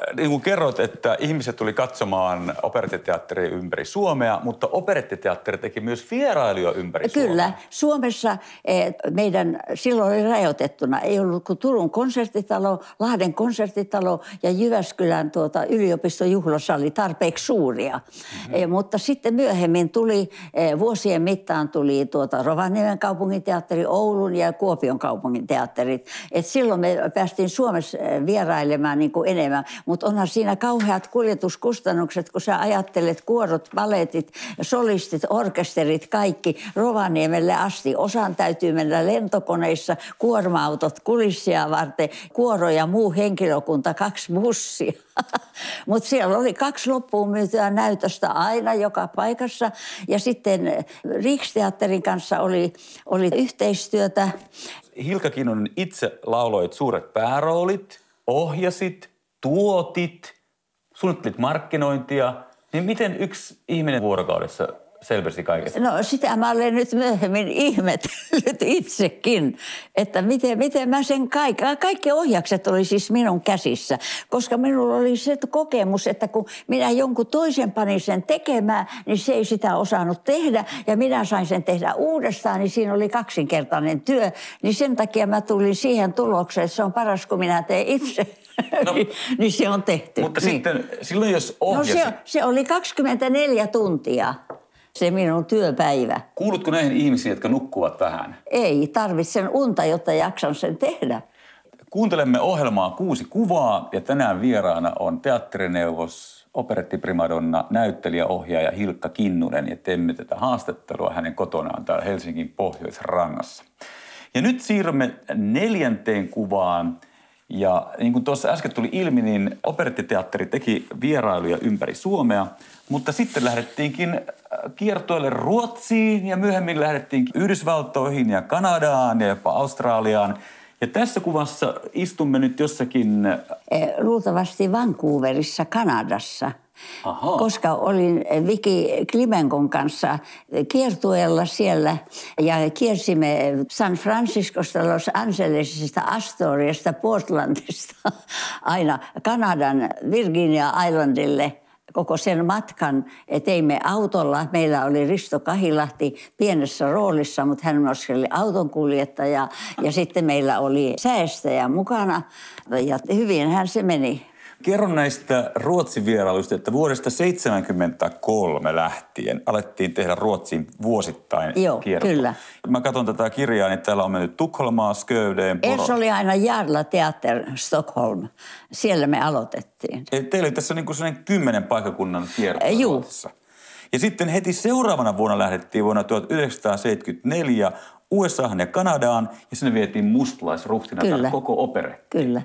Äh, niin kuin kerroit, että ihmiset tuli katsomaan operettiteatteria ympäri Suomea, mutta operettiteatteri teki myös vierailuja ympäri Kyllä. Suomea. Suomessa eh, meidän silloin oli rajoitettuna. Ei ollut kuin Turun konserttitalo, Lahden konserttitalo ja Jyväskylän tuota, yliopiston juhlasali tarpeeksi suuria. Mm-hmm. Eh, mutta sitten myöhemmin tuli, eh, vuosien mittaan tuli tuota Rovaniemen kaupunginteatteri, Oulun ja Kuopion kaupunginteatterit. Et silloin me päästiin Suomessa vierailemaan niin kuin enemmän. Mutta onhan siinä kauheat kuljetuskustannukset, kun sä ajattelet kuorot, paletit, solistit, orkesterit, kaikki Rovaniemelle asti. Osan täytyy mennä lentokoneissa, kuorma-autot kulissia varten, kuoro ja muu henkilökunta, kaksi bussia. [LAUGHS] Mutta siellä oli kaksi loppuun myytyä näytöstä aina joka paikassa. Ja sitten Riksteatterin kanssa oli, oli yhteistyötä. Hilka Kinnunen itse lauloit suuret pääroolit, ohjasit, tuotit, suunnittelit markkinointia, niin miten yksi ihminen vuorokaudessa selvisi kaikesta? No sitä mä olen nyt myöhemmin ihmetellyt itsekin, että miten, miten mä sen kaikki, kaikki ohjakset oli siis minun käsissä, koska minulla oli se kokemus, että kun minä jonkun toisen panin sen tekemään, niin se ei sitä osannut tehdä ja minä sain sen tehdä uudestaan, niin siinä oli kaksinkertainen työ, niin sen takia mä tulin siihen tulokseen, että se on paras, kun minä teen itse. No, niin, niin se on tehty. Mutta niin. sitten silloin jos ohjasit... No se, se oli 24 tuntia se minun työpäivä. Kuulutko näihin ihmisiin, jotka nukkuvat vähän? Ei, tarvitsen unta, jotta jaksan sen tehdä. Kuuntelemme ohjelmaa Kuusi kuvaa ja tänään vieraana on teatterineuvos, operettiprimadonna, näyttelijäohjaaja Hilkka Kinnunen ja teemme tätä haastattelua hänen kotonaan täällä Helsingin Pohjoisrannassa. Ja nyt siirrymme neljänteen kuvaan – ja niin kuin tuossa äsken tuli ilmi, niin operettiteatteri teki vierailuja ympäri Suomea, mutta sitten lähdettiinkin äh, kiertoille Ruotsiin ja myöhemmin lähdettiin Yhdysvaltoihin ja Kanadaan ja jopa Australiaan. Ja tässä kuvassa istumme nyt jossakin... Eh, luultavasti Vancouverissa, Kanadassa – Aha. koska olin Viki Klimenkon kanssa kiertueella siellä ja kiersimme San Franciscosta, Los Angelesista, Astoriasta, Portlandista [LAUGHS] aina Kanadan Virginia Islandille – koko sen matkan teimme autolla. Meillä oli Risto Kahilahti pienessä roolissa, mutta hän myös oli autonkuljettaja. Ja sitten meillä oli säästäjä mukana ja hyvin hän se meni. Kerro näistä Ruotsin vierailuista, että vuodesta 1973 lähtien alettiin tehdä Ruotsiin vuosittain Joo, kierto. kyllä. Mä katson tätä kirjaa, niin täällä on mennyt Tukholmaa, Skövdeen, Poro. oli aina Jarla Teater Stockholm. Siellä me aloitettiin. Eli teillä oli tässä niin kuin sellainen kymmenen paikakunnan kierto. Ruotsissa. Ja sitten heti seuraavana vuonna lähdettiin vuonna 1974 USAhan ja Kanadaan ja sinne vietiin mustalaisruhtina koko opere. Kyllä.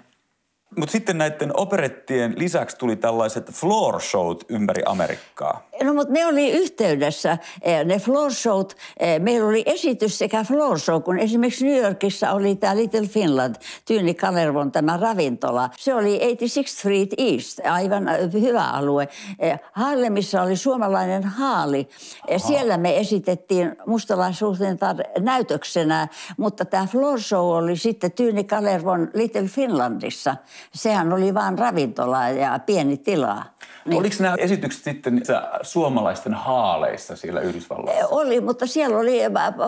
Mutta sitten näiden operettien lisäksi tuli tällaiset floor showt ympäri Amerikkaa. No mutta ne oli yhteydessä, eh, ne floor showt. Eh, meillä oli esitys sekä floor show, kun esimerkiksi New Yorkissa oli tämä Little Finland, Tyyni Kalervon tämä ravintola. Se oli 86 Street East, aivan eh, hyvä alue. Harlemissa oli suomalainen haali. Aha. Siellä me esitettiin mustalaisuutentar näytöksenä, mutta tämä floor show oli sitten Tyyni Kalervon Little Finlandissa – sehän oli vain ravintola ja pieni tila. Niin. Oliko nämä esitykset sitten suomalaisten haaleissa siellä Yhdysvalloissa? Oli, mutta siellä oli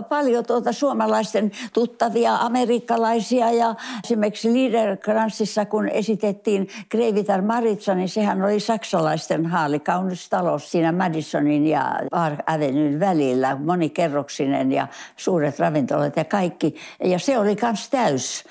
paljon tuota suomalaisten tuttavia amerikkalaisia ja esimerkiksi Liederkranssissa, kun esitettiin Kreivitar Maritsa, niin sehän oli saksalaisten haali, kaunis talous siinä Madisonin ja Park Avenuen välillä, monikerroksinen ja suuret ravintolat ja kaikki. Ja se oli myös täys.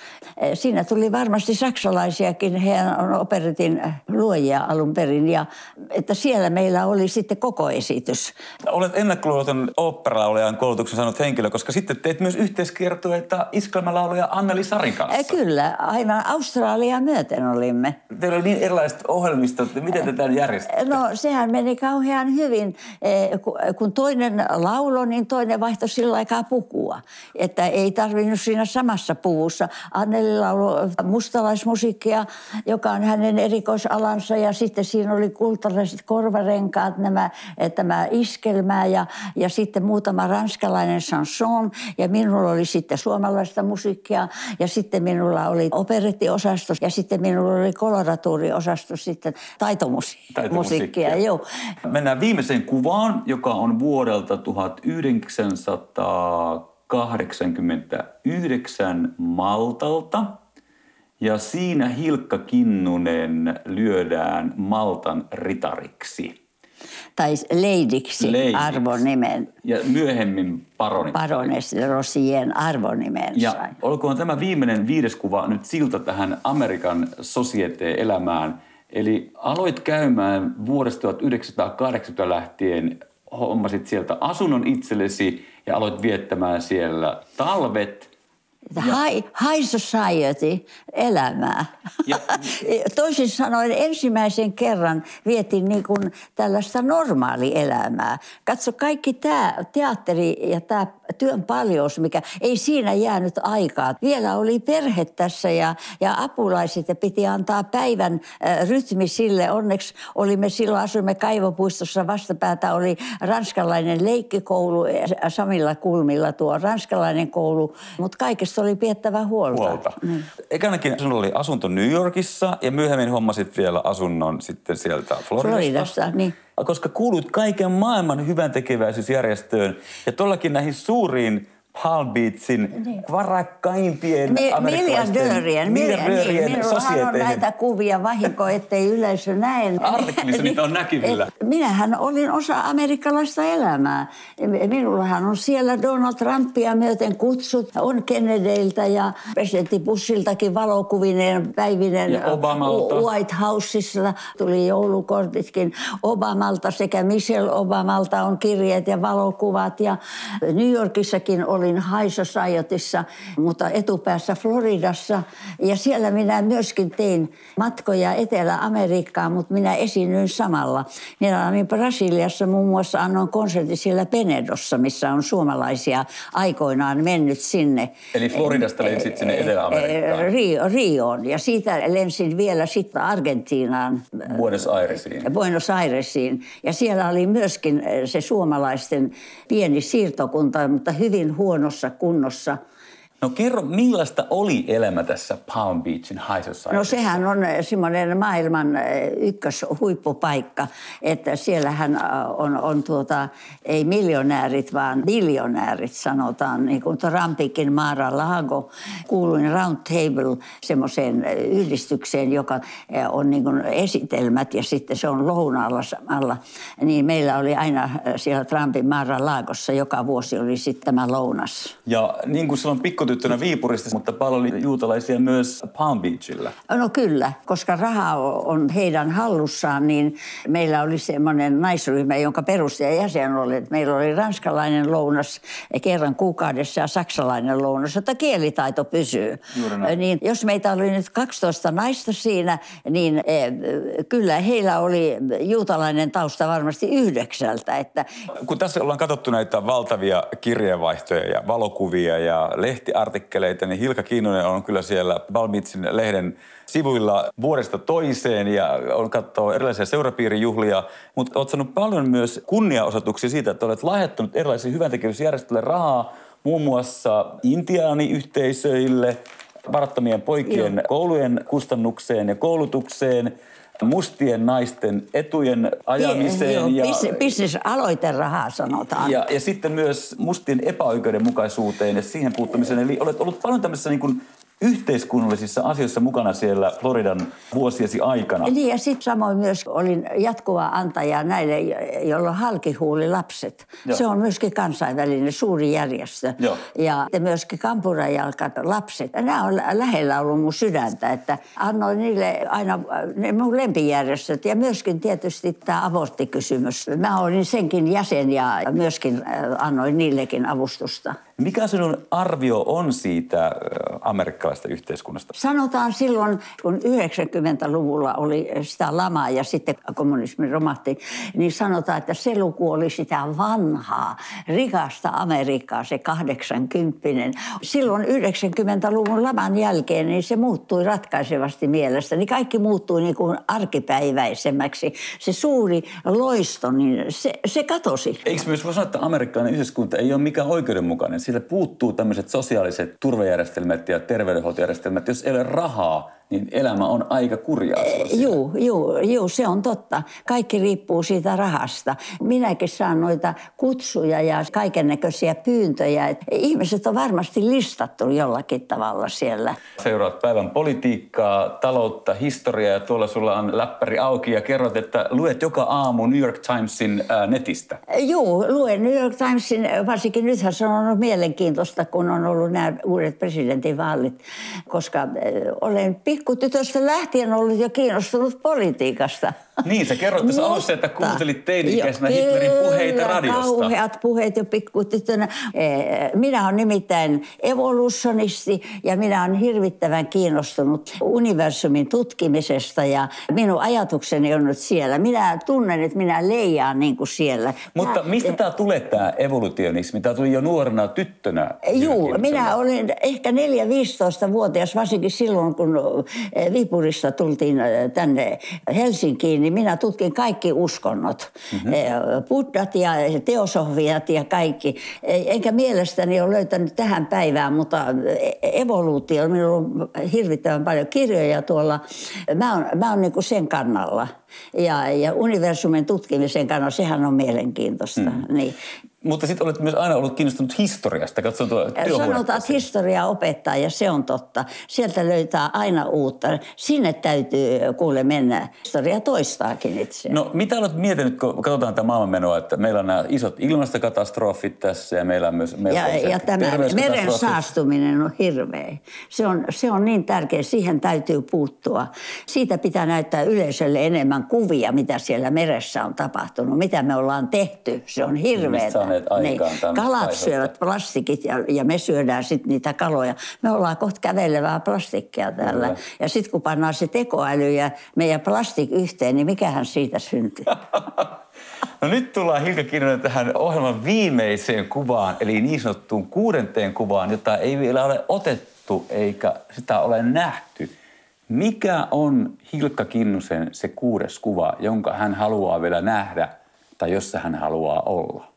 Siinä tuli varmasti saksalaisiakin, heidän on operetin luojia alun perin ja että siellä meillä oli sitten koko esitys. Olet ennakkoluuloton operaolijan koulutuksen saanut henkilö, koska sitten teet myös yhteiskiertueita iskelmälauluja Anneli Sarin kanssa. Eh, kyllä, aina Australia myöten olimme. Teillä oli niin erilaiset ohjelmistot, miten te tämän järjestettiin? No sehän meni kauhean hyvin. Eh, kun toinen laulo, niin toinen vaihtoi sillä aikaa pukua. Että ei tarvinnut siinä samassa puvussa. Anneli laulu mustalaismusiikkia, joka on hänen erikoisalansa ja sitten siinä oli kulttuuriset korvarenkaat, nämä, eh, tämä iskelmää ja, ja sitten muutama ranskalainen chanson ja minulla oli sitten suomalaista musiikkia ja sitten minulla oli operettiosasto ja sitten minulla oli koloratuuriosasto sitten taitomusiikkia. taitomusiikkia. Joo. Mennään viimeiseen kuvaan, joka on vuodelta 1989 Maltalta. Ja siinä Hilkka Kinnunen lyödään Maltan ritariksi. Tai leidiksi, leidiksi. arvonimen. Ja myöhemmin paroni. Parones Rosien arvonimen Ja olkoon tämä viimeinen viides kuva nyt silta tähän Amerikan sosieteen-elämään. Eli aloit käymään vuodesta 1980 lähtien, hommasit sieltä asunnon itsellesi ja aloit viettämään siellä talvet – High, high society elämää. Ja, [LAUGHS] Toisin sanoen ensimmäisen kerran vietin niin kuin tällaista normaalielämää. Katso kaikki tämä teatteri ja tämä työn paljous, mikä ei siinä jäänyt aikaa. Vielä oli perhe tässä ja, ja apulaiset ja piti antaa päivän äh, rytmi sille. Onneksi olimme silloin, asuimme Kaivopuistossa, vastapäätä oli ranskalainen leikkikoulu Samilla kulmilla tuo ranskalainen koulu, mutta kaikesta oli piettävä huolta. huolta. Mm. Ekanakin sinulla oli asunto New Yorkissa ja myöhemmin hommasit vielä asunnon sitten sieltä Floridasta. Floridasta, niin koska kuulut kaiken maailman hyvän tekeväisyysjärjestöön ja tuollakin näihin suuriin Palm Beachin niin. varakkaimpien Mi- miljardöörien, miljardöörien niin, on näitä kuvia vahinko, ettei yleisö näe. [LAUGHS] Artikkelissa niitä on näkyvillä. Minähän olin osa amerikkalaista elämää. Minullahan on siellä Donald Trumpia myöten kutsut. On Kennedyiltä ja presidentti Bushiltakin valokuvinen päivinen. Ja Obamalta. White Houseissa tuli joulukortitkin Obamalta sekä Michelle Obamalta on kirjeet ja valokuvat. Ja New Yorkissakin oli olin High Societyssä, mutta etupäässä Floridassa. Ja siellä minä myöskin tein matkoja Etelä-Amerikkaan, mutta minä esiinnyin samalla. Minä olin Brasiliassa muun muassa annoin konsertti siellä Penedossa, missä on suomalaisia aikoinaan mennyt sinne. Eli Floridasta lensit sinne Etelä-Amerikkaan? Rio, Rioon ja siitä lensin vielä sitten Argentiinaan. Buenos Airesiin. Buenos Airesiin. Ja siellä oli myöskin se suomalaisten pieni siirtokunta, mutta hyvin huono huonossa kunnossa – No kerro, millaista oli elämä tässä Palm Beachin High Society? No sehän on eh, semmoinen maailman eh, ykköshuippupaikka, että siellähän eh, on, on tuota, ei miljonäärit, vaan biljonäärit sanotaan, niin kuin Trumpikin Mara Lago. Kuuluin Round Table semmoiseen yhdistykseen, joka on niin kuin esitelmät ja sitten se on lounaalla samalla. Niin meillä oli aina siellä Trumpin Mara Laagossa joka vuosi oli sitten tämä lounas. Ja niin kuin silloin pikku tyttönä Viipurista, mutta paljon juutalaisia myös Palm Beachillä. No kyllä, koska raha on heidän hallussaan, niin meillä oli semmoinen naisryhmä, jonka perustaja jäsen oli, meillä oli ranskalainen lounas kerran kuukaudessa ja saksalainen lounas, että kielitaito pysyy. Niin, jos meitä oli nyt 12 naista siinä, niin eh, kyllä heillä oli juutalainen tausta varmasti yhdeksältä. Että... Kun tässä ollaan katsottu näitä valtavia kirjeenvaihtoja ja valokuvia ja lehti artikkeleita, niin Hilka Kiinnonen on kyllä siellä Balmitsin lehden sivuilla vuodesta toiseen ja on katsoa erilaisia seurapiirijuhlia, mutta olet saanut paljon myös kunniaosoituksia siitä, että olet lahjoittanut erilaisiin hyväntekevyysjärjestöille rahaa, muun muassa intiaaniyhteisöille, varattomien poikien Joo. koulujen kustannukseen ja koulutukseen – mustien naisten etujen ajamiseen. Joo, ja, bis, bisnesaloiterahaa sanotaan. Ja, ja sitten myös mustien epäoikeudenmukaisuuteen ja siihen puuttumiseen. Eli olet ollut paljon tämmöisessä niin kuin yhteiskunnallisissa asioissa mukana siellä Floridan vuosiesi aikana. Niin ja sitten samoin myös olin jatkuva antaja näille, joilla on halkihuulilapset. Joo. Se on myöskin kansainvälinen suuri järjestö. Joo. Ja myöskin kampurajalkat lapset. Nämä on lähellä ollut mun sydäntä, että annoin niille aina ne mun lempijärjestöt ja myöskin tietysti tämä aborttikysymys. Mä olin senkin jäsen ja myöskin äh, annoin niillekin avustusta. Mikä sinun arvio on siitä amerikkalaisesta yhteiskunnasta? Sanotaan silloin, kun 90-luvulla oli sitä lamaa ja sitten kommunismi romahti, niin sanotaan, että se luku oli sitä vanhaa, rikasta Amerikkaa, se 80 Silloin 90-luvun laman jälkeen niin se muuttui ratkaisevasti mielestä. Niin kaikki muuttui niin kuin arkipäiväisemmäksi. Se suuri loisto, niin se, se katosi. Eikö myös voi sanoa, että amerikkalainen yhteiskunta ei ole mikään oikeudenmukainen? Siitä puuttuu tämmöiset sosiaaliset turvajärjestelmät ja terveydenhuoltojärjestelmät. Jos ei ole rahaa, niin elämä on aika kurjaa. Joo, joo, joo, se on totta. Kaikki riippuu siitä rahasta. Minäkin saan noita kutsuja ja kaiken näköisiä pyyntöjä. Ihmiset on varmasti listattu jollakin tavalla siellä. Seuraat päivän politiikkaa, taloutta, historiaa ja tuolla sulla on läppäri auki ja kerrot, että luet joka aamu New York Timesin ää, netistä. Joo, luen New York Timesin, varsinkin nythän se on ollut mielenkiintoista, kun on ollut nämä uudet presidentinvaalit, koska olen pikku pikkutytöstä lähtien ollut jo kiinnostunut politiikasta. Niin, sä kerroit tässä alussa, että kuuntelit teini-ikäisenä Hitlerin puheita radiosta. kauheat puheet jo pikkutytönä. Eh, minä olen nimittäin evolutionisti ja minä olen hirvittävän kiinnostunut universumin tutkimisesta ja minun ajatukseni on nyt siellä. Minä tunnen, että minä leijaan niin kuin siellä. Mutta ja, mistä tämä tulee tämä evolutionismi? Tämä tuli jo nuorena tyttönä. Joo, minä olin ehkä 4-15-vuotias, varsinkin silloin kun eh, Viipurista tultiin eh, tänne Helsinkiin, niin minä tutkin kaikki uskonnot. Mm-hmm. Buddhat ja teosofiat ja kaikki. Enkä mielestäni ole löytänyt tähän päivään, mutta evoluutio, minulla on hirvittävän paljon kirjoja tuolla. Mä oon, mä oon niin kuin sen kannalla. Ja, ja universumin tutkimisen kannalla, sehän on mielenkiintoista. Mm. Niin. Mutta sitten olet myös aina ollut kiinnostunut historiasta. Katso tuo Sanotaan, että historia opettaa ja se on totta. Sieltä löytää aina uutta. Sinne täytyy kuule mennä. Historia toistaakin itse. No mitä olet miettinyt, kun katsotaan tätä maailmanmenoa, että meillä on nämä isot ilmastokatastrofit tässä ja meillä on myös meillä ja, ja tämä meren saastuminen on hirveä. Se on, se on niin tärkeä, siihen täytyy puuttua. Siitä pitää näyttää yleisölle enemmän kuvia, mitä siellä meressä on tapahtunut, mitä me ollaan tehty. Se on hirveä saaneet aikaan niin, Kalat aihetta. syövät plastikit ja, ja me syödään sitten niitä kaloja. Me ollaan kohta kävelevää plastikkia täällä. Kyllä. Ja sitten kun pannaan se tekoäly ja meidän plastik yhteen, niin mikähän siitä syntyy? [LAUGHS] No nyt tullaan Hilka Kinnunen tähän ohjelman viimeiseen kuvaan, eli niin sanottuun kuudenteen kuvaan, jota ei vielä ole otettu eikä sitä ole nähty. Mikä on Hilkka Kinnusen se kuudes kuva, jonka hän haluaa vielä nähdä tai jossa hän haluaa olla?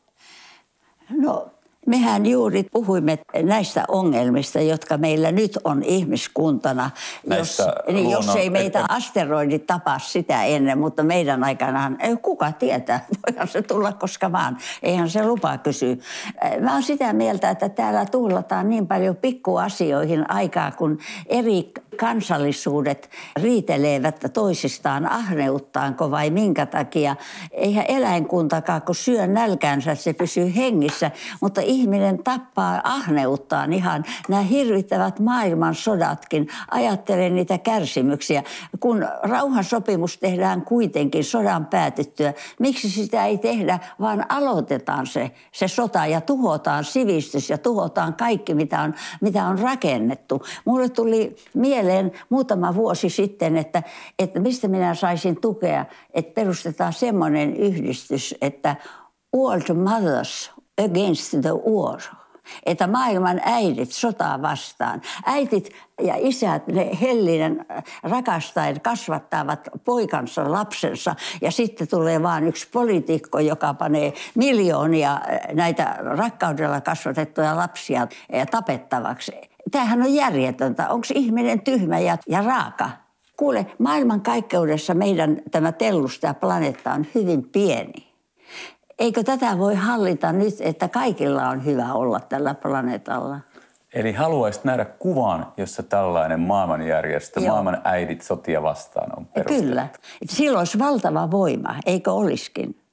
No, mehän juuri puhuimme näistä ongelmista, jotka meillä nyt on ihmiskuntana. jos, niin jos ei meitä että... asteroidit tapaa sitä ennen, mutta meidän aikanaan, ei kuka tietää, [LAUGHS] voihan se tulla koska vaan. Eihän se lupa kysy. Mä oon sitä mieltä, että täällä tuhlataan niin paljon pikkuasioihin aikaa, kun eri kansallisuudet riitelevät toisistaan ahneuttaanko vai minkä takia. Eihän eläinkuntakaan, kun syö nälkäänsä, se pysyy hengissä, mutta ihminen tappaa ahneuttaan ihan nämä hirvittävät maailman sodatkin. Ajattelen niitä kärsimyksiä. Kun rauhansopimus tehdään kuitenkin sodan päätyttyä, miksi sitä ei tehdä, vaan aloitetaan se, se sota ja tuhotaan sivistys ja tuhotaan kaikki, mitä on, mitä on rakennettu. Mulle tuli mieleen muutama vuosi sitten, että, että mistä minä saisin tukea, että perustetaan semmoinen yhdistys, että World Mothers Against the War – että maailman äidit sotaa vastaan. Äitit ja isät, ne hellinen rakastaen kasvattavat poikansa, lapsensa ja sitten tulee vain yksi poliitikko, joka panee miljoonia näitä rakkaudella kasvatettuja lapsia tapettavaksi. Tämähän on järjetöntä. Onko ihminen tyhmä ja, ja raaka? Kuule, maailmankaikkeudessa meidän tämä tellusta ja planeetta on hyvin pieni. Eikö tätä voi hallita nyt, että kaikilla on hyvä olla tällä planeetalla? Eli haluaisit nähdä kuvan, jossa tällainen maailmanjärjestö, Joo. maailman äidit sotia vastaan on perustettu. Kyllä. Silloin olisi valtava voima, eikö olisikin?